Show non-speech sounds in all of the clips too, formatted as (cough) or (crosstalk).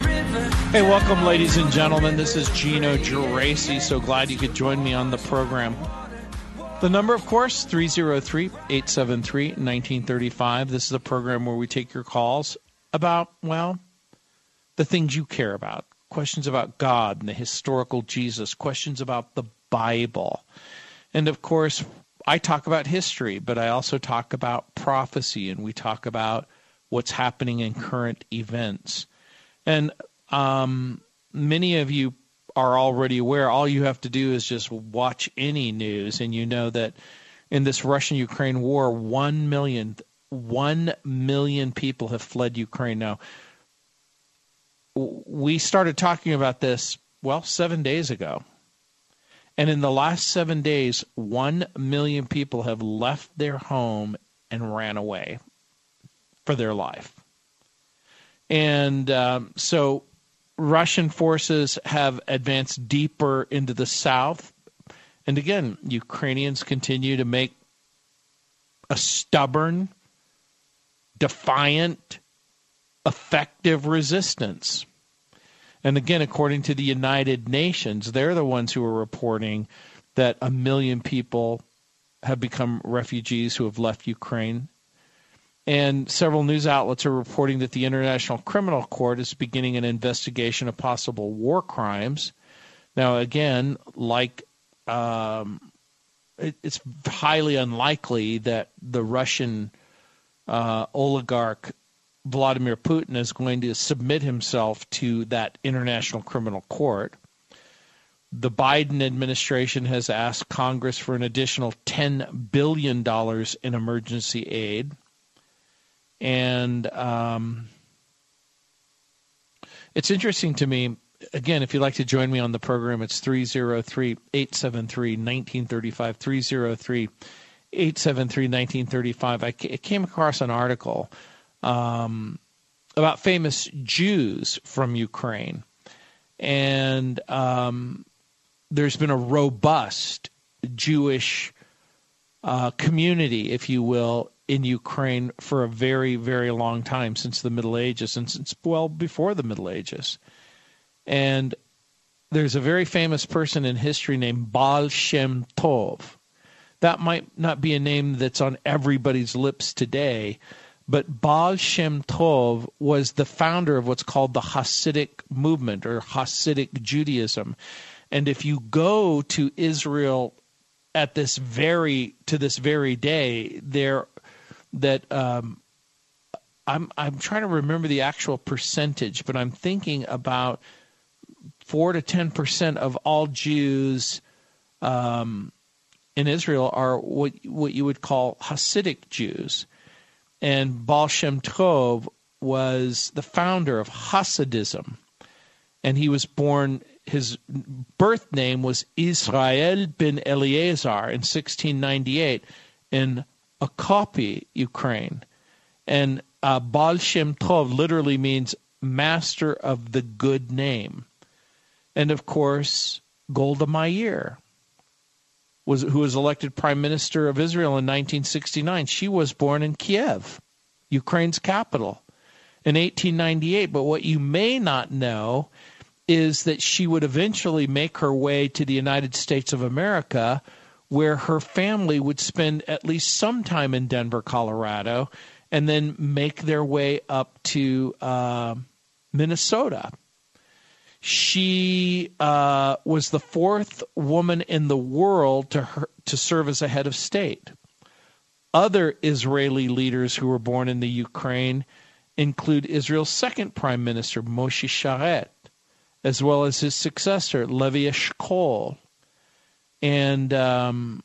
Hey, welcome, ladies and gentlemen. This is Gino Geraci. So glad you could join me on the program. The number, of course, 303 873 1935. This is a program where we take your calls about, well, the things you care about. Questions about God and the historical Jesus, questions about the Bible. And of course, I talk about history, but I also talk about prophecy and we talk about what's happening in current events. And um, many of you are already aware. All you have to do is just watch any news, and you know that in this Russian-Ukraine war, one million, one million people have fled Ukraine. Now, we started talking about this well seven days ago, and in the last seven days, one million people have left their home and ran away for their life. And um, so Russian forces have advanced deeper into the south. And again, Ukrainians continue to make a stubborn, defiant, effective resistance. And again, according to the United Nations, they're the ones who are reporting that a million people have become refugees who have left Ukraine and several news outlets are reporting that the International Criminal Court is beginning an investigation of possible war crimes. Now, again, like um, it, it's highly unlikely that the Russian uh, oligarch Vladimir Putin is going to submit himself to that International Criminal Court. The Biden administration has asked Congress for an additional $10 billion in emergency aid. And um, it's interesting to me. Again, if you'd like to join me on the program, it's 303 873 1935. 303 873 1935. I came across an article um, about famous Jews from Ukraine. And um, there's been a robust Jewish uh, community, if you will, in Ukraine for a very, very long time since the Middle Ages and since well before the Middle Ages. And there's a very famous person in history named Baal Shem Tov. That might not be a name that's on everybody's lips today, but Baal Shem Tov was the founder of what's called the Hasidic movement or Hasidic Judaism. And if you go to Israel at this very to this very day, there that um, I'm I'm trying to remember the actual percentage, but I'm thinking about four to ten percent of all Jews um, in Israel are what what you would call Hasidic Jews, and Baal Shem Tov was the founder of Hasidism, and he was born. His birth name was Israel ben Eliezer in 1698 in Okopy, Ukraine. And uh, Baal Shem Tov literally means master of the good name. And of course, Golda Meir, was, who was elected prime minister of Israel in 1969. She was born in Kiev, Ukraine's capital, in 1898. But what you may not know is that she would eventually make her way to the United States of America where her family would spend at least some time in Denver, Colorado, and then make their way up to uh, Minnesota. She uh, was the fourth woman in the world to her, to serve as a head of state. Other Israeli leaders who were born in the Ukraine include Israel's second prime minister Moshe Sharett, as well as his successor Levi Eshkol, and um,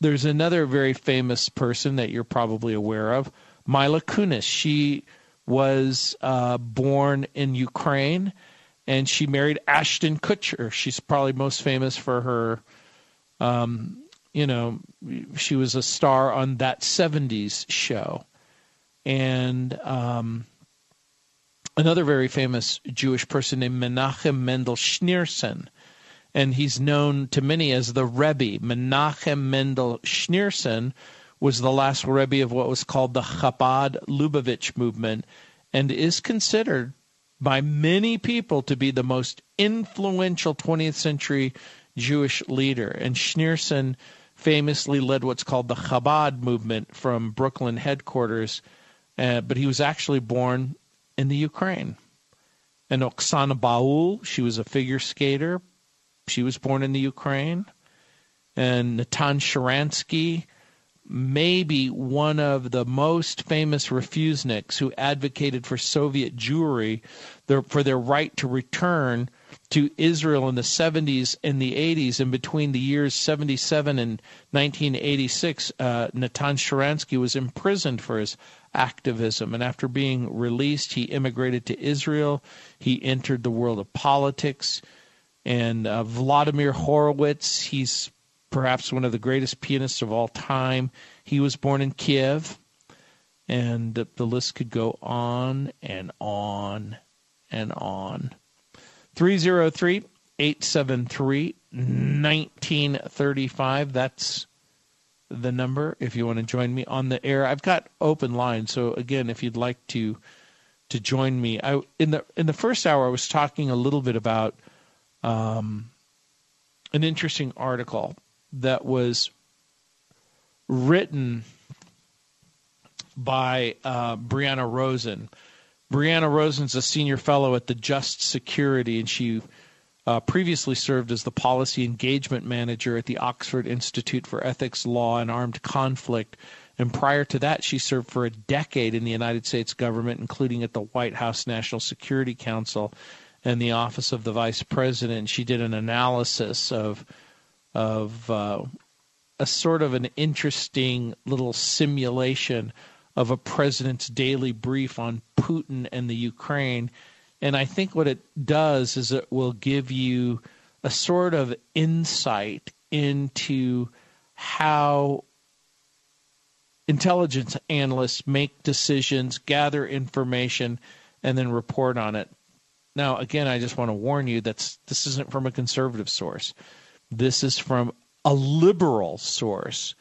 there's another very famous person that you're probably aware of, Mila Kunis. She was uh, born in Ukraine, and she married Ashton Kutcher. She's probably most famous for her, um, you know, she was a star on that 70s show. And um, another very famous Jewish person named Menachem Mendel Schneerson. And he's known to many as the Rebbe. Menachem Mendel Schneerson was the last Rebbe of what was called the Chabad Lubavitch movement and is considered by many people to be the most influential 20th century Jewish leader. And Schneerson famously led what's called the Chabad movement from Brooklyn headquarters, uh, but he was actually born in the Ukraine. And Oksana Baiul, she was a figure skater. She was born in the Ukraine. And Natan Sharansky, maybe one of the most famous refuseniks who advocated for Soviet Jewry their, for their right to return to Israel in the 70s and the 80s. And between the years 77 and 1986, uh, Natan Sharansky was imprisoned for his activism. And after being released, he immigrated to Israel. He entered the world of politics. And uh, Vladimir Horowitz, he's perhaps one of the greatest pianists of all time. He was born in Kiev, and the, the list could go on and on and on. 303 873 1935. That's the number if you want to join me on the air. I've got open lines, so again, if you'd like to to join me, I in the in the first hour I was talking a little bit about um, an interesting article that was written by uh, Brianna Rosen. Brianna Rosen's a senior fellow at the Just Security, and she uh, previously served as the policy engagement manager at the Oxford Institute for Ethics, Law, and Armed Conflict. And prior to that, she served for a decade in the United States government, including at the White House National Security Council and the Office of the Vice President. She did an analysis of of uh, a sort of an interesting little simulation of a president's daily brief on Putin and the Ukraine. And I think what it does is it will give you a sort of insight into how intelligence analysts make decisions, gather information, and then report on it. Now, again, I just want to warn you that this isn't from a conservative source. This is from a liberal source.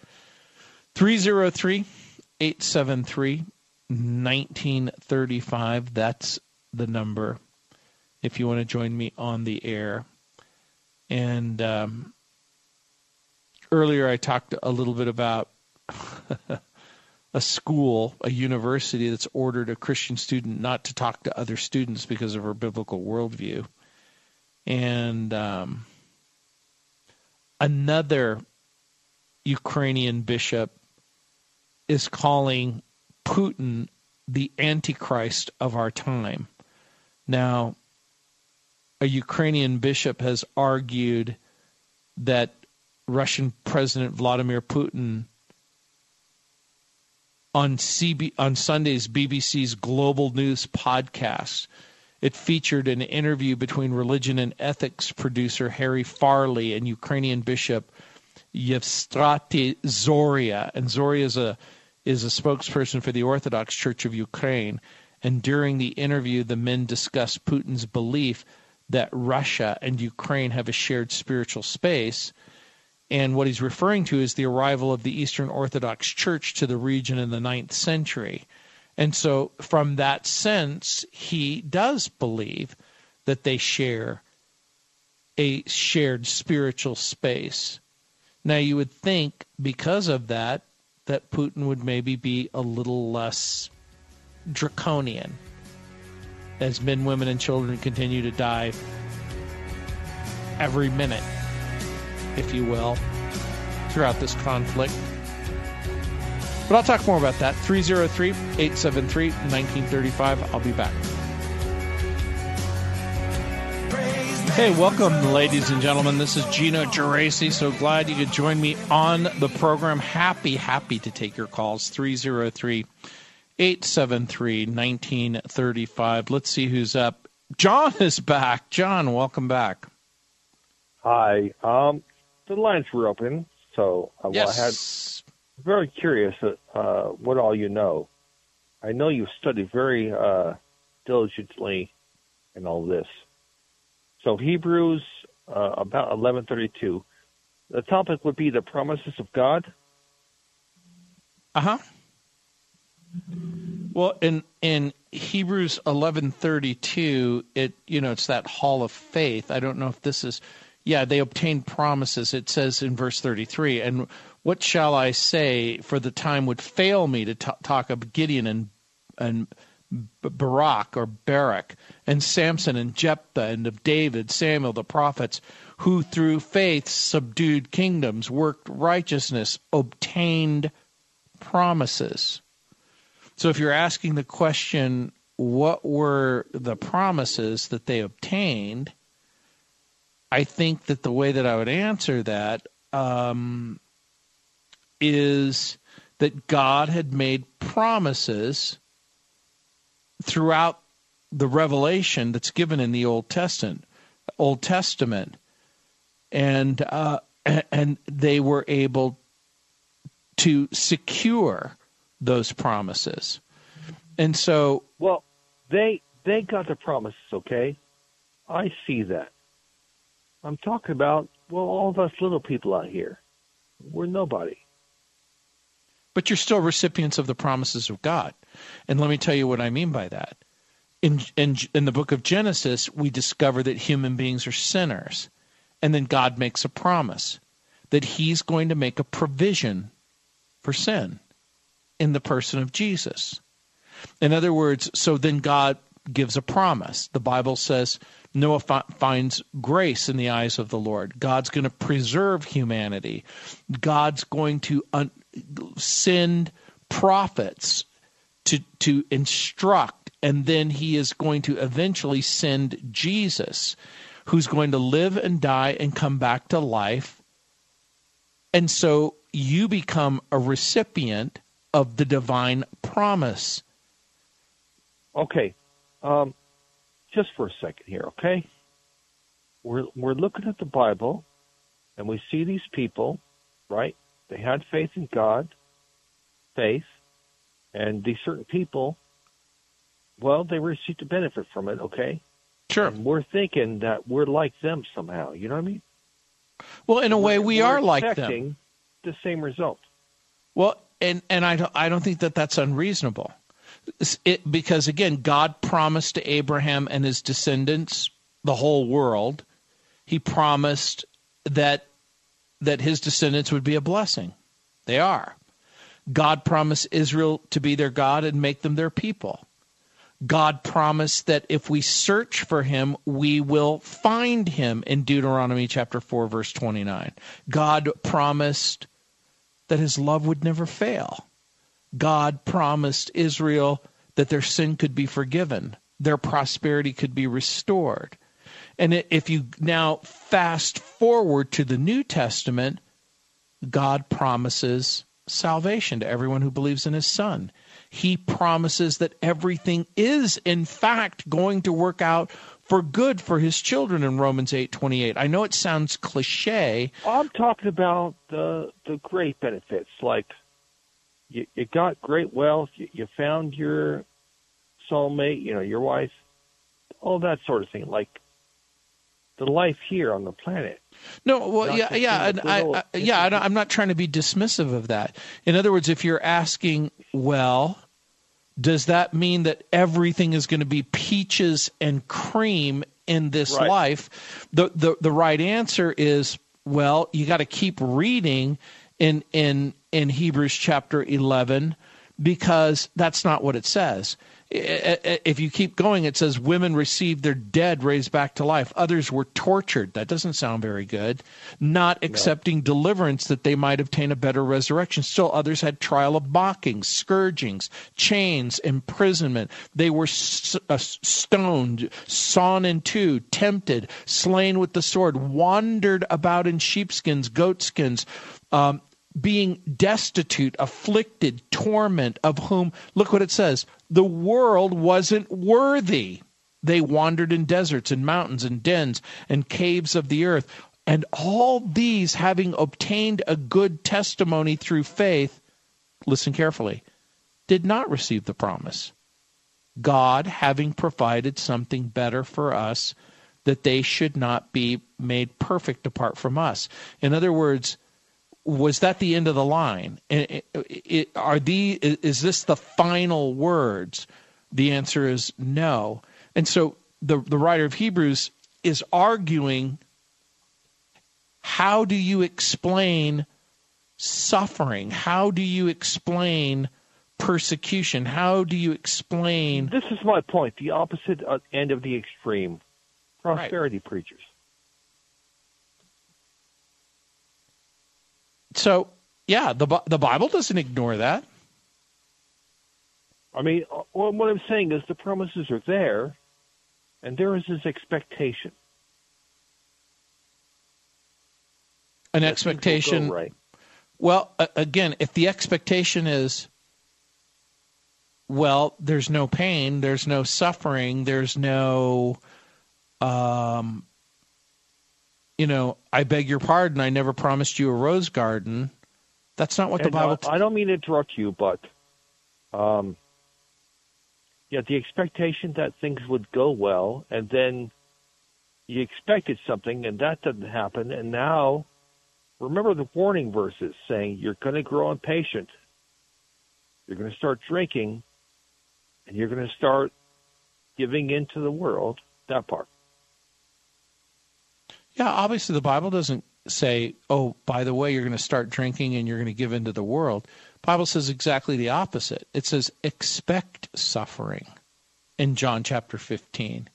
303 873 1935. That's the number if you want to join me on the air. And um, earlier I talked a little bit about (laughs) a school, a university that's ordered a Christian student not to talk to other students because of her biblical worldview. And um, another Ukrainian bishop is calling Putin the Antichrist of our time. Now, a Ukrainian bishop has argued that Russian President Vladimir Putin on CB on Sunday's BBC's Global News podcast it featured an interview between religion and ethics producer Harry Farley and Ukrainian bishop Yevstrati Zoria. And Zoria is a is a spokesperson for the Orthodox Church of Ukraine. And during the interview, the men discussed Putin's belief that Russia and Ukraine have a shared spiritual space. And what he's referring to is the arrival of the Eastern Orthodox Church to the region in the ninth century. And so, from that sense, he does believe that they share a shared spiritual space. Now, you would think because of that, that Putin would maybe be a little less draconian as men, women, and children continue to die every minute, if you will, throughout this conflict. But I'll talk more about that. 303 873 1935. I'll be back. Hey, welcome, ladies and gentlemen. This is Gino Geraci. So glad you could join me on the program. Happy, happy to take your calls. 303 873 1935. Let's see who's up. John is back. John, welcome back. Hi. Um, the lines were open, so I yes. had very curious uh, what all you know. I know you've studied very uh, diligently in all this. So Hebrews uh, about 1132. The topic would be the promises of God. Uh huh. Well, in in Hebrews 11:32, it you know it's that hall of faith. I don't know if this is yeah, they obtained promises. It says in verse 33, and what shall I say for the time would fail me to t- talk of Gideon and and Barak or Barak and Samson and Jephthah and of David, Samuel the prophets who through faith subdued kingdoms, worked righteousness, obtained promises. So if you're asking the question, what were the promises that they obtained? I think that the way that I would answer that um, is that God had made promises throughout the revelation that's given in the Old Testament. Old Testament, and uh, and they were able to secure those promises. And so, well, they they got the promises, okay? I see that. I'm talking about well, all of us little people out here. We're nobody. But you're still recipients of the promises of God. And let me tell you what I mean by that. In, in, in the book of Genesis, we discover that human beings are sinners. And then God makes a promise that he's going to make a provision for sin in the person of Jesus. In other words, so then God gives a promise. The Bible says Noah fi- finds grace in the eyes of the Lord. God's going to preserve humanity. God's going to un- send prophets to to instruct and then he is going to eventually send Jesus who's going to live and die and come back to life. And so you become a recipient of the divine promise. Okay. Um, just for a second here, okay? We're we're looking at the Bible and we see these people, right? They had faith in God, faith, and these certain people, well, they received a benefit from it, okay? Sure. And we're thinking that we're like them somehow. You know what I mean? Well, in a way, we we're are like them. The same result. Well, and and I don't I don't think that that's unreasonable. It, because again, God promised to Abraham and his descendants the whole world. He promised that that his descendants would be a blessing. They are. God promised Israel to be their God and make them their people. God promised that if we search for him, we will find him in Deuteronomy chapter 4 verse 29. God promised that his love would never fail. God promised Israel that their sin could be forgiven, their prosperity could be restored. And if you now fast forward to the New Testament, God promises salvation to everyone who believes in his son he promises that everything is in fact going to work out for good for his children in Romans 8:28. I know it sounds cliché. I'm talking about the the great benefits like you, you got great wealth, you, you found your soulmate, you know, your wife, all that sort of thing like the life here on the planet. No, well, yeah, yeah, I, I, yeah. I'm not trying to be dismissive of that. In other words, if you're asking, well, does that mean that everything is going to be peaches and cream in this right. life? The, the the right answer is, well, you got to keep reading in in in Hebrews chapter 11 because that's not what it says if you keep going, it says women received their dead raised back to life. Others were tortured. That doesn't sound very good. Not accepting no. deliverance that they might obtain a better resurrection. Still, others had trial of mockings, scourgings, chains, imprisonment. They were uh, stoned, sawn in two, tempted, slain with the sword, wandered about in sheepskins, goatskins. Um, being destitute, afflicted, torment, of whom, look what it says, the world wasn't worthy. They wandered in deserts and mountains and dens and caves of the earth. And all these, having obtained a good testimony through faith, listen carefully, did not receive the promise. God having provided something better for us, that they should not be made perfect apart from us. In other words, was that the end of the line? Are the is this the final words? The answer is no. And so the the writer of Hebrews is arguing how do you explain suffering? How do you explain persecution? How do you explain? This is my point. The opposite uh, end of the extreme prosperity right. preachers. So, yeah, the the Bible doesn't ignore that. I mean, what I'm saying is the promises are there, and there is this expectation. An expectation. Right. Well, again, if the expectation is, well, there's no pain, there's no suffering, there's no, um, you know, I beg your pardon, I never promised you a rose garden. That's not what and the Bible. I don't mean to interrupt you, but, um, yeah, the expectation that things would go well, and then you expected something, and that doesn't happen, and now remember the warning verses saying you're going to grow impatient, you're going to start drinking, and you're going to start giving in to the world. That part. Yeah, obviously the Bible doesn't say, "Oh, by the way, you're going to start drinking and you're going to give into the world." Bible says exactly the opposite. It says, "Expect suffering." In John chapter 15.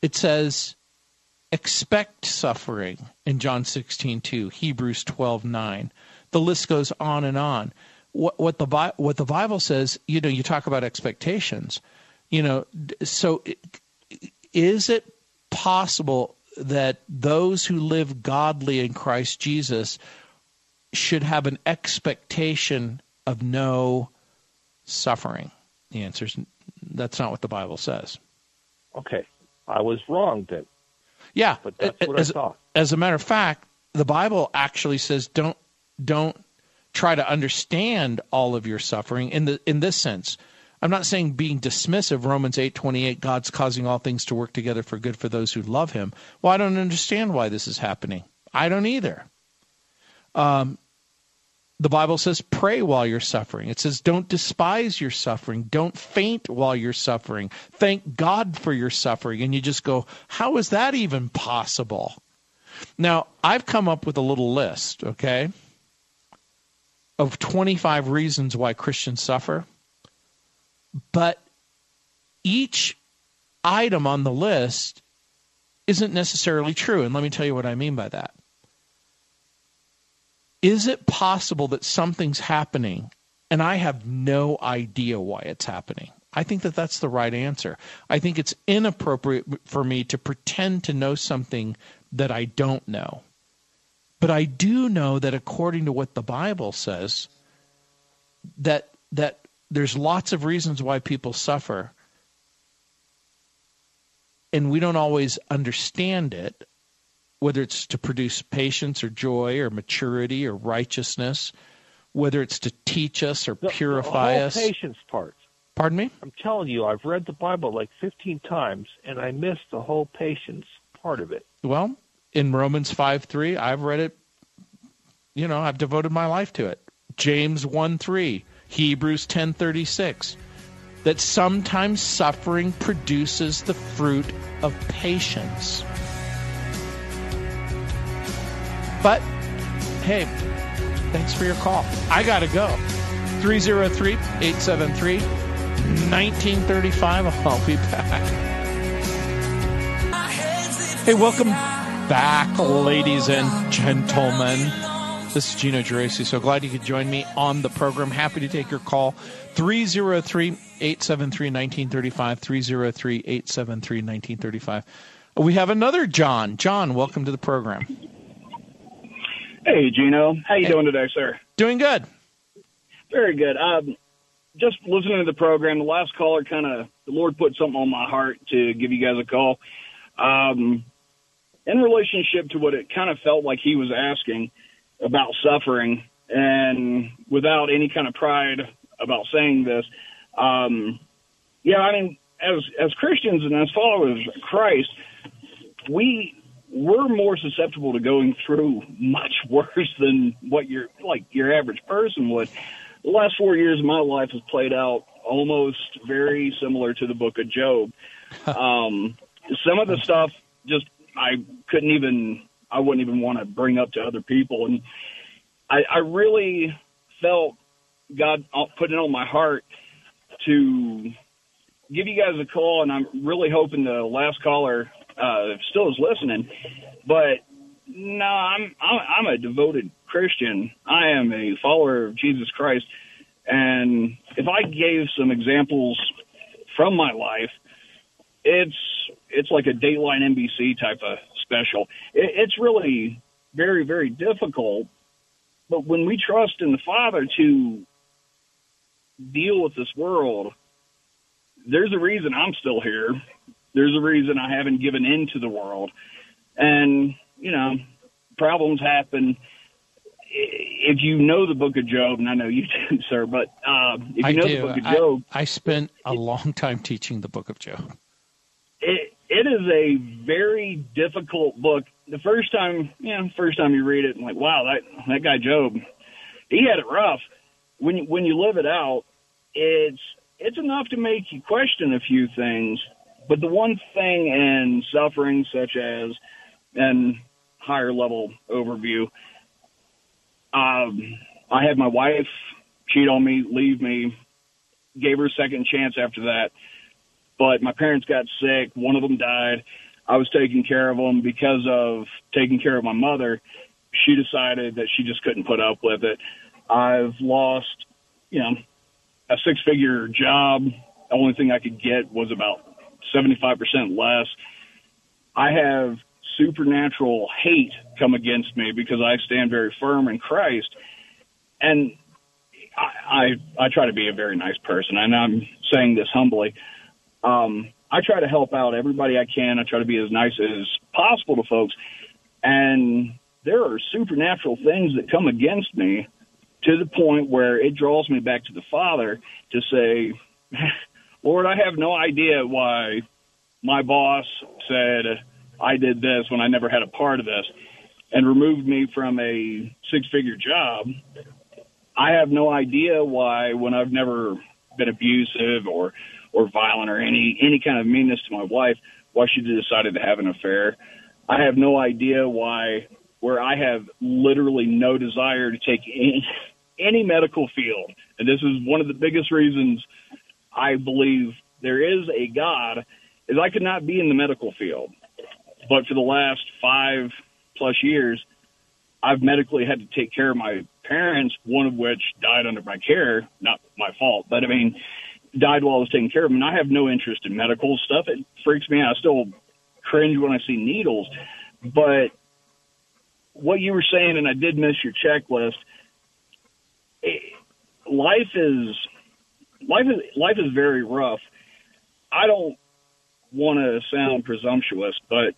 It says, expect suffering in John 16:2, Hebrews 12:9. The list goes on and on. What, what the what the Bible says, you know, you talk about expectations. You know, so is it possible that those who live godly in Christ Jesus should have an expectation of no suffering? The answer is that's not what the Bible says. Okay, I was wrong then. Yeah, but that's what as, I thought. As a matter of fact, the Bible actually says don't don't try to understand all of your suffering in the in this sense. I'm not saying being dismissive. Romans 8:28, God's causing all things to work together for good for those who love Him. Well, I don't understand why this is happening. I don't either. Um, the Bible says pray while you're suffering. It says don't despise your suffering. Don't faint while you're suffering. Thank God for your suffering. And you just go, how is that even possible? Now, I've come up with a little list, okay, of 25 reasons why Christians suffer. But each item on the list isn't necessarily true. And let me tell you what I mean by that is it possible that something's happening and I have no idea why it's happening? I think that that's the right answer. I think it's inappropriate for me to pretend to know something that I don't know. But I do know that according to what the Bible says, that that there's lots of reasons why people suffer. And we don't always understand it whether it's to produce patience or joy or maturity or righteousness, whether it's to teach us or purify the, the us. patience part. Pardon me? I'm telling you, I've read the Bible like 15 times, and I missed the whole patience part of it. Well, in Romans 5 3, I've read it, you know, I've devoted my life to it. James 1 3, Hebrews ten thirty six, that sometimes suffering produces the fruit of patience. But hey, thanks for your call. I got to go. 303 873 1935. I'll be back. Hey, welcome back, ladies and gentlemen. This is Gino Geraci. So glad you could join me on the program. Happy to take your call. 303 873 1935. 303 873 1935. We have another John. John, welcome to the program. Hey, Gino. How you hey. doing today, sir? Doing good. Very good. Um, just listening to the program, the last caller kind of, the Lord put something on my heart to give you guys a call. Um, in relationship to what it kind of felt like he was asking about suffering, and without any kind of pride about saying this, um, yeah, I mean, as as Christians and as followers of Christ, we we're more susceptible to going through much (laughs) worse than what your like your average person would. The last four years of my life has played out almost very similar to the Book of Job. (laughs) um, some of the stuff just I couldn't even I wouldn't even want to bring up to other people, and I, I really felt God put it on my heart to give you guys a call, and I'm really hoping the last caller uh, still is listening. But no, I'm, I'm I'm a devoted Christian. I am a follower of Jesus Christ, and if I gave some examples from my life, it's it's like a Dateline NBC type of special. It, it's really very very difficult. But when we trust in the Father to deal with this world, there's a reason I'm still here. There's a reason I haven't given in to the world. And, you know, problems happen. If you know the book of Job, and I know you (laughs) do, sir, but uh, if you I know do. the book of Job. I, I spent a long time teaching the book of Job. It, is a very difficult book. The first time, you know, first time you read it, and like, wow, that that guy Job, he had it rough. When you, when you live it out, it's it's enough to make you question a few things. But the one thing in suffering, such as and higher level overview, um, I had my wife cheat on me, leave me, gave her a second chance after that. But my parents got sick. One of them died. I was taking care of them because of taking care of my mother. She decided that she just couldn't put up with it. I've lost, you know, a six figure job. The only thing I could get was about 75% less. I have supernatural hate come against me because I stand very firm in Christ. And I, I, I try to be a very nice person, and I'm saying this humbly. Um, I try to help out everybody I can. I try to be as nice as possible to folks. And there are supernatural things that come against me to the point where it draws me back to the Father to say, (laughs) Lord, I have no idea why my boss said I did this when I never had a part of this and removed me from a six figure job. I have no idea why when I've never been abusive or or violent or any any kind of meanness to my wife, why she decided to have an affair. I have no idea why where I have literally no desire to take any, any medical field. And this is one of the biggest reasons I believe there is a God is I could not be in the medical field. But for the last five plus years, I've medically had to take care of my parents, one of which died under my care, not my fault, but I mean, died while I was taking care of him. And I have no interest in medical stuff. It freaks me out. I still cringe when I see needles. But what you were saying, and I did miss your checklist eh, – life is life is life is very rough. I don't want to sound presumptuous, but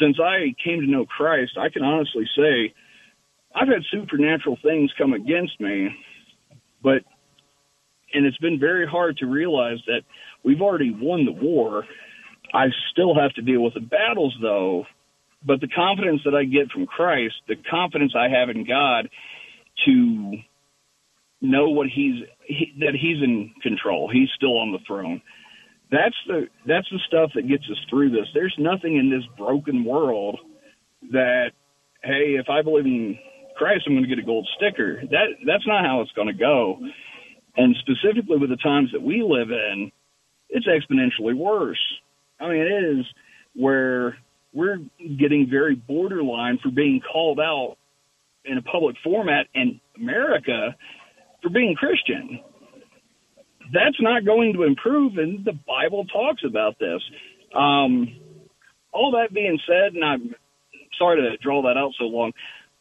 since I came to know Christ, I can honestly say I've had supernatural things come against me, but and it's been very hard to realize that we've already won the war. I still have to deal with the battles though, but the confidence that I get from Christ, the confidence I have in God to know what he's he, that he's in control. He's still on the throne. That's the that's the stuff that gets us through this. There's nothing in this broken world that hey, if I believe in Christ, I'm going to get a gold sticker. That that's not how it's going to go. And specifically with the times that we live in, it's exponentially worse. I mean, it is where we're getting very borderline for being called out in a public format in America for being Christian. That's not going to improve, and the Bible talks about this. Um, all that being said, and I'm sorry to draw that out so long,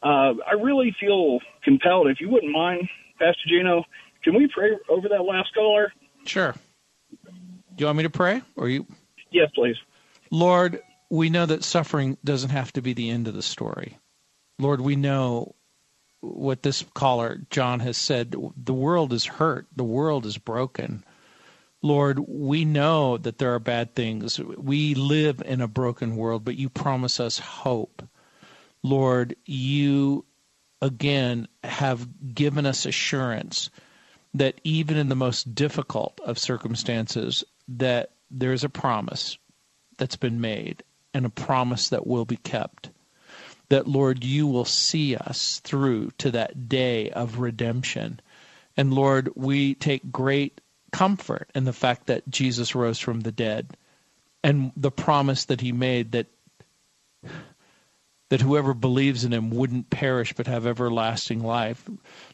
Uh, I really feel compelled. If you wouldn't mind, Pastor Gino, can we pray over that last caller? Sure. Do you want me to pray, or you? Yes, please. Lord, we know that suffering doesn't have to be the end of the story. Lord, we know what this caller, John, has said. The world is hurt, the world is broken. Lord, we know that there are bad things. We live in a broken world, but you promise us hope. Lord, you again have given us assurance that even in the most difficult of circumstances that there is a promise that's been made and a promise that will be kept. That lord you will see us through to that day of redemption. And lord we take great comfort in the fact that Jesus rose from the dead and the promise that he made that that whoever believes in him wouldn't perish but have everlasting life.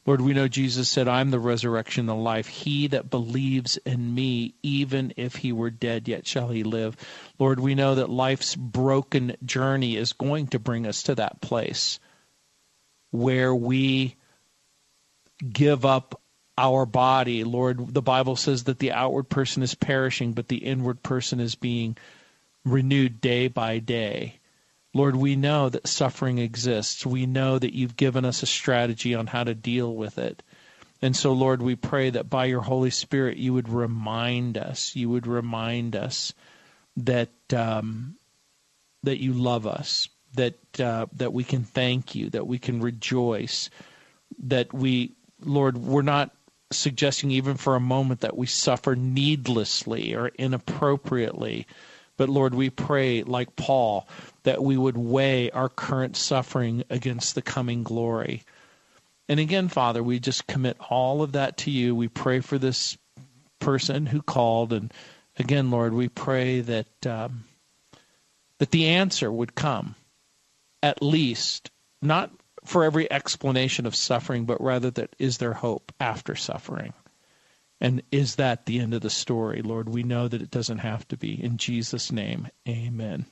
Lord, we know Jesus said, I'm the resurrection and the life. He that believes in me, even if he were dead, yet shall he live. Lord, we know that life's broken journey is going to bring us to that place where we give up our body. Lord, the Bible says that the outward person is perishing, but the inward person is being renewed day by day. Lord, we know that suffering exists. We know that you've given us a strategy on how to deal with it. And so, Lord, we pray that by your Holy Spirit, you would remind us, you would remind us that um, that you love us, that uh, that we can thank you, that we can rejoice, that we, Lord, we're not suggesting even for a moment that we suffer needlessly or inappropriately. But Lord, we pray, like Paul, that we would weigh our current suffering against the coming glory. And again, Father, we just commit all of that to you. We pray for this person who called, and again, Lord, we pray that um, that the answer would come, at least not for every explanation of suffering, but rather that is there hope after suffering? And is that the end of the story? Lord, we know that it doesn't have to be. In Jesus' name, amen.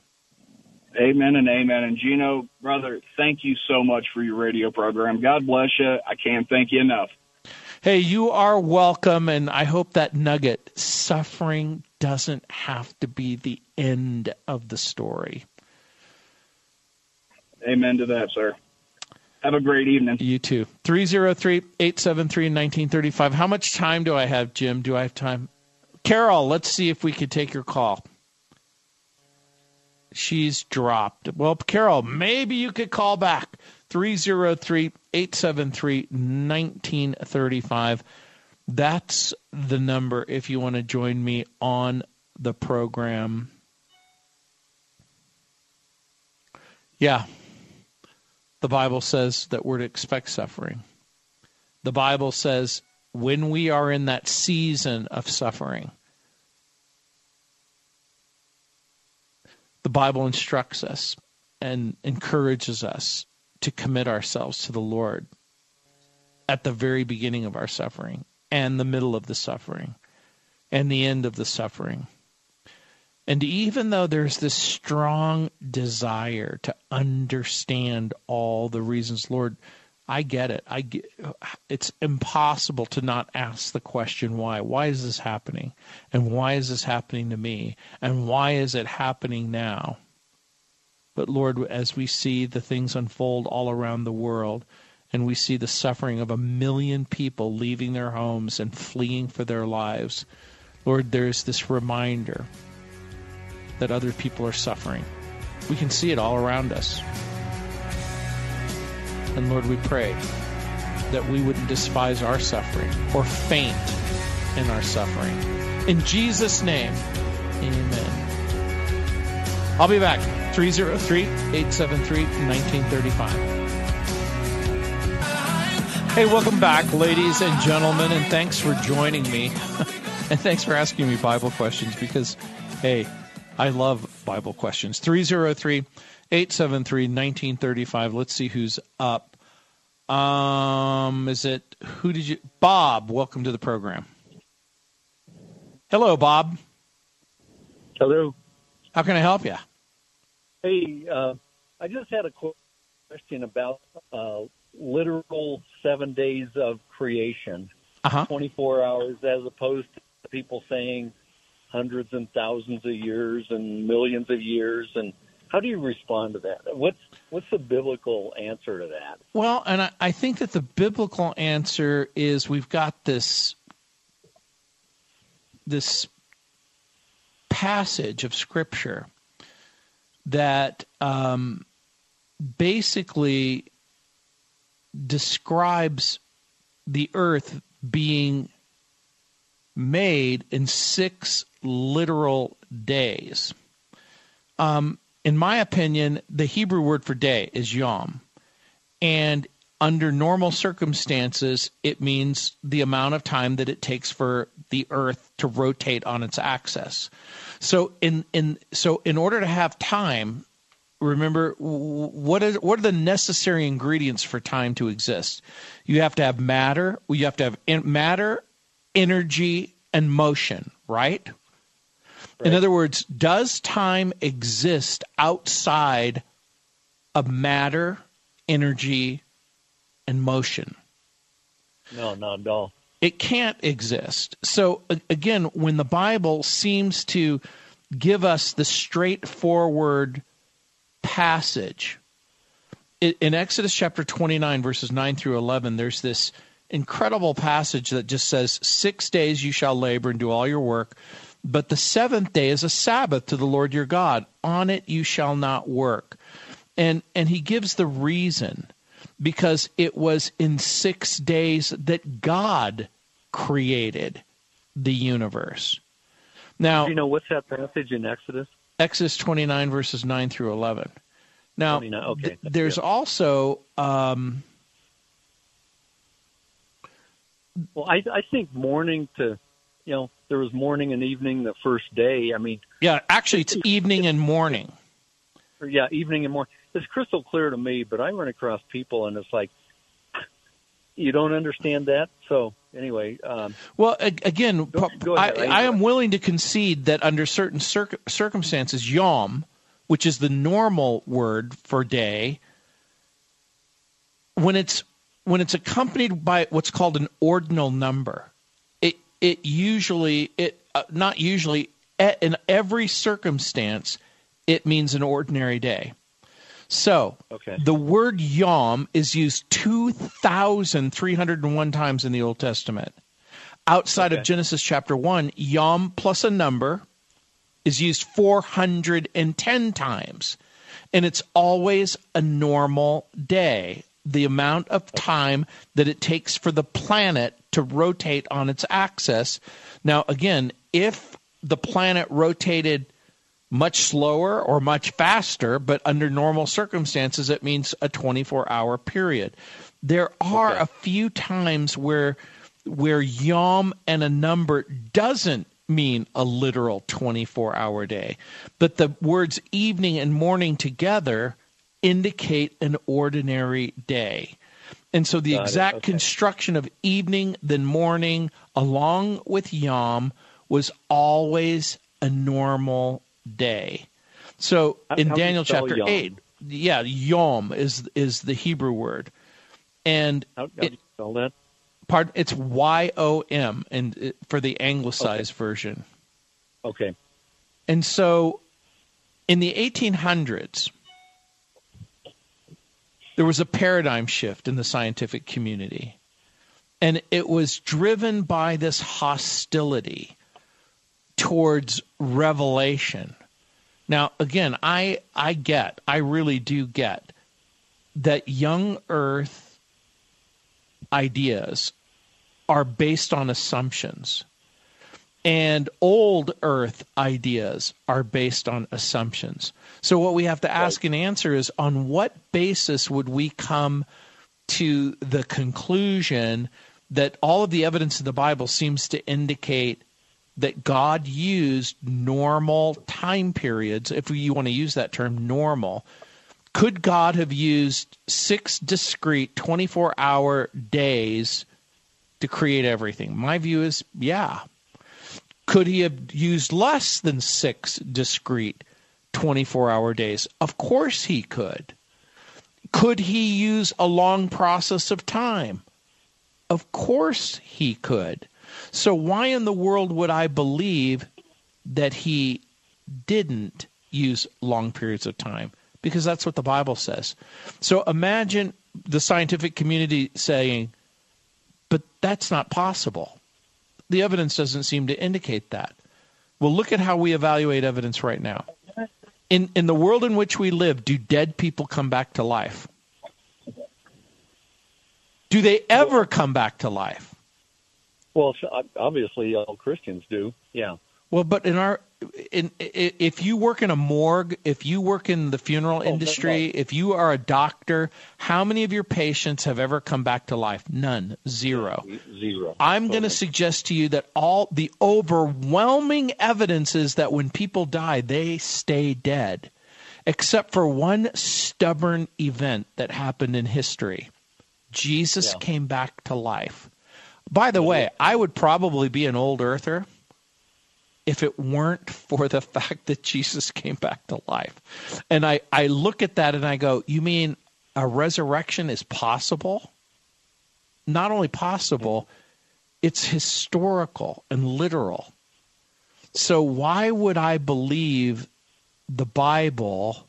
Amen and amen. And Gino, brother, thank you so much for your radio program. God bless you. I can't thank you enough. Hey, you are welcome. And I hope that nugget suffering doesn't have to be the end of the story. Amen to that, sir. Have a great evening. You too. 303 873 1935. How much time do I have, Jim? Do I have time? Carol, let's see if we could take your call. She's dropped. Well, Carol, maybe you could call back. 303 873 1935. That's the number if you want to join me on the program. Yeah, the Bible says that we're to expect suffering. The Bible says when we are in that season of suffering, the Bible instructs us and encourages us to commit ourselves to the Lord at the very beginning of our suffering and the middle of the suffering and the end of the suffering. And even though there's this strong desire to understand all the reasons, Lord, I get it. I get, it's impossible to not ask the question why. Why is this happening? And why is this happening to me? And why is it happening now? But Lord, as we see the things unfold all around the world, and we see the suffering of a million people leaving their homes and fleeing for their lives, Lord, there's this reminder that other people are suffering. We can see it all around us. And Lord, we pray that we wouldn't despise our suffering or faint in our suffering. In Jesus' name, amen. I'll be back. 303 873 1935. Hey, welcome back, ladies and gentlemen, and thanks for joining me. (laughs) and thanks for asking me Bible questions because, hey, I love Bible questions. 303 873 1935. Let's see who's up. Um, is it who did you Bob, welcome to the program. Hello, Bob. Hello. How can I help you? Hey, uh, I just had a question about uh, literal seven days of creation, Uh-huh. 24 hours, as opposed to people saying hundreds and thousands of years and millions of years. And how do you respond to that? What's what's the biblical answer to that? Well, and I, I think that the biblical answer is we've got this this passage of scripture that um, basically describes the earth being made in six literal days. Um, in my opinion, the Hebrew word for day is yom. And under normal circumstances, it means the amount of time that it takes for the earth to rotate on its axis. So in in so in order to have time, remember what is what are the necessary ingredients for time to exist? You have to have matter, you have to have matter, energy and motion, right? In other words, does time exist outside of matter, energy, and motion? No, not at all. It can't exist. So, again, when the Bible seems to give us the straightforward passage, in Exodus chapter 29, verses 9 through 11, there's this incredible passage that just says, Six days you shall labor and do all your work, but the seventh day is a Sabbath to the Lord your God. On it you shall not work. And, and he gives the reason because it was in six days that God created the universe. Now, Do you know what's that passage in Exodus? Exodus 29, verses 9 through 11. Now, okay, th- there's good. also, um, Well, I I think morning to, you know, there was morning and evening the first day. I mean, yeah, actually, it's evening and morning. yeah, evening and morning. It's crystal clear to me, but I run across people and it's like, you don't understand that. So anyway, um, Well, again, Go- go I, ahead. I am willing to concede that under certain circ- circumstances, yom, which is the normal word for day, when it's when it's accompanied by what's called an ordinal number, it usually it uh, not usually in every circumstance it means an ordinary day. So Okay. the word yom is used 2,301 times in the Old Testament. Outside of Genesis chapter 1, yom plus a number is used 410 times. And it's always a normal day, the amount of time that it takes for the planet to rotate on its axis. Now, again, if the planet rotated much slower or much faster, but under normal circumstances, it means a 24 hour period. There are Okay. a few times where where yom and a number doesn't mean a literal 24 hour day, but the words evening and morning together indicate an ordinary day. And so the Got exact Okay. construction of evening then morning along with yom was always a normal day. So How- in how Daniel chapter yom? 8, yeah, yom is is the Hebrew word. And how, how it- do you spell that? pardon, it's Y O M and it- for the anglicized version. Okay. And so in the 1800s, there was a paradigm shift in the scientific community. And it was driven by this hostility towards revelation. Now, again, I, I get, I really do get that young earth ideas are based on assumptions and old earth ideas are based on assumptions. So what we have to ask and answer is on what basis would we come to the conclusion that all of the evidence in the Bible seems to indicate that God used normal time periods, if you want to use that term normal, could God have used six discrete 24 hour days to create everything? My view is yeah. Could he have used less than six discrete 24 hour days? Of course he could. Could he use a long process of time? Of course he could. So, why in the world would I believe that he didn't use long periods of time? Because that's what the Bible says. So, imagine the scientific community saying, but that's not possible. The evidence doesn't seem to indicate that. Well, look at how we evaluate evidence right now. In in the world in which we live, do dead people come back to life? Do they ever come back to life? Well, obviously, all Christians do. Yeah. Well, but in our in, if you work in a morgue, if you work in the funeral oh, industry, if you are a doctor, how many of your patients have ever come back to life? None. Zero. Zero. I'm going to suggest to you that all the overwhelming evidence is that when people die, they stay dead, except for one stubborn event that happened in history. Jesus yeah. came back to life. By the way, I would probably be an old earther if it weren't for the (laughs) fact that Jesus came back to life. And I, I look at that and I go, You mean a resurrection is possible? Not only possible, it's historical and literal. So, why would I believe the Bible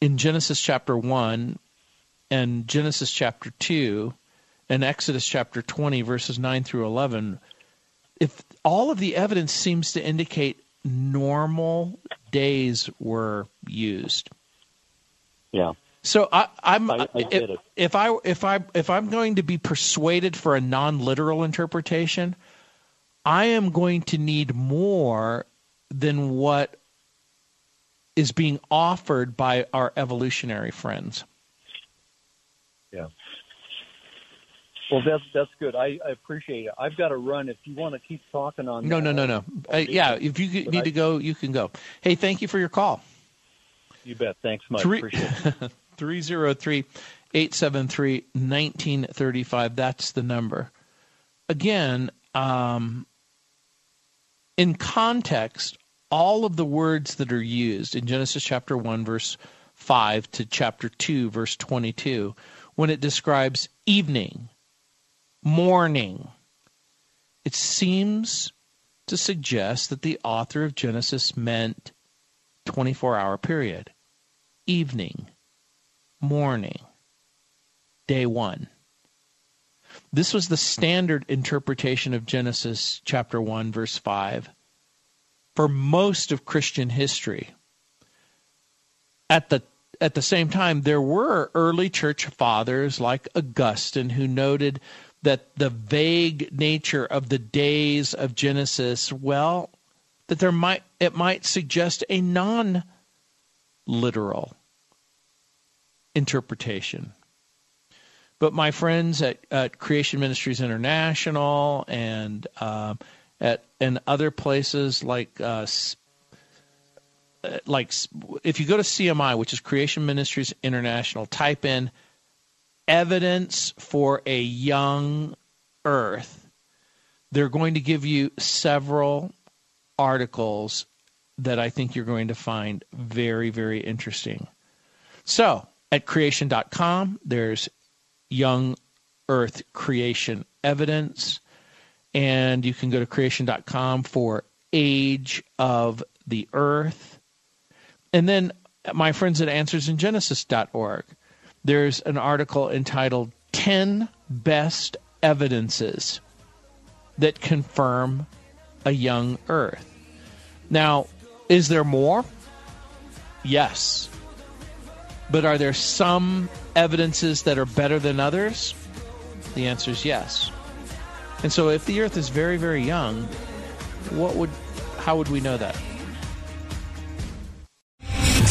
in Genesis chapter 1 and Genesis chapter 2 and Exodus chapter 20, verses 9 through 11? if all of the evidence seems to indicate normal days were used. Yeah. So I, am if, if, I if I if I'm going to be persuaded for a non-literal interpretation, I am going to need more than what is being offered by our evolutionary friends. Yeah. Well, that's that's good. I, I appreciate it. I've got to run. If you want to keep talking on no, that, no, no, no. Uh, yeah, if you need I, to go, you can go. Hey, thank you for your call. You bet. Thanks much. Three, appreciate it. (laughs) 303 873 1935. That's the number. Again, um, in context, all of the words that are used in Genesis chapter 1, verse 5 to chapter 2, verse 22, when it describes evening, morning. It seems to suggest that the author of Genesis meant 24 hour period, evening, morning, day one. This was the standard interpretation of Genesis chapter 1, verse 5 for most of Christian history. At the at the same time, there were early church fathers like Augustine who noted that the vague nature of the days of Genesis, well, that there might it might suggest a non literal interpretation. But my friends at, at Creation Ministries International and uh, at and other places like uh, like if you go to CMI, which is Creation Ministries International, type in evidence for a young earth, they're going to give you several articles that I think you're going to find very, very interesting. So, at creation.com, there's young earth creation evidence, and you can go to creation.com for age of the earth. And then my friends at answersingenesis.org there's an article entitled 10 Best Evidences that Confirm a Young Earth. Now, is there more? Yes. But are there some evidences that are better than others? The answer is yes. And so if the earth is very very young, what would how would we know that?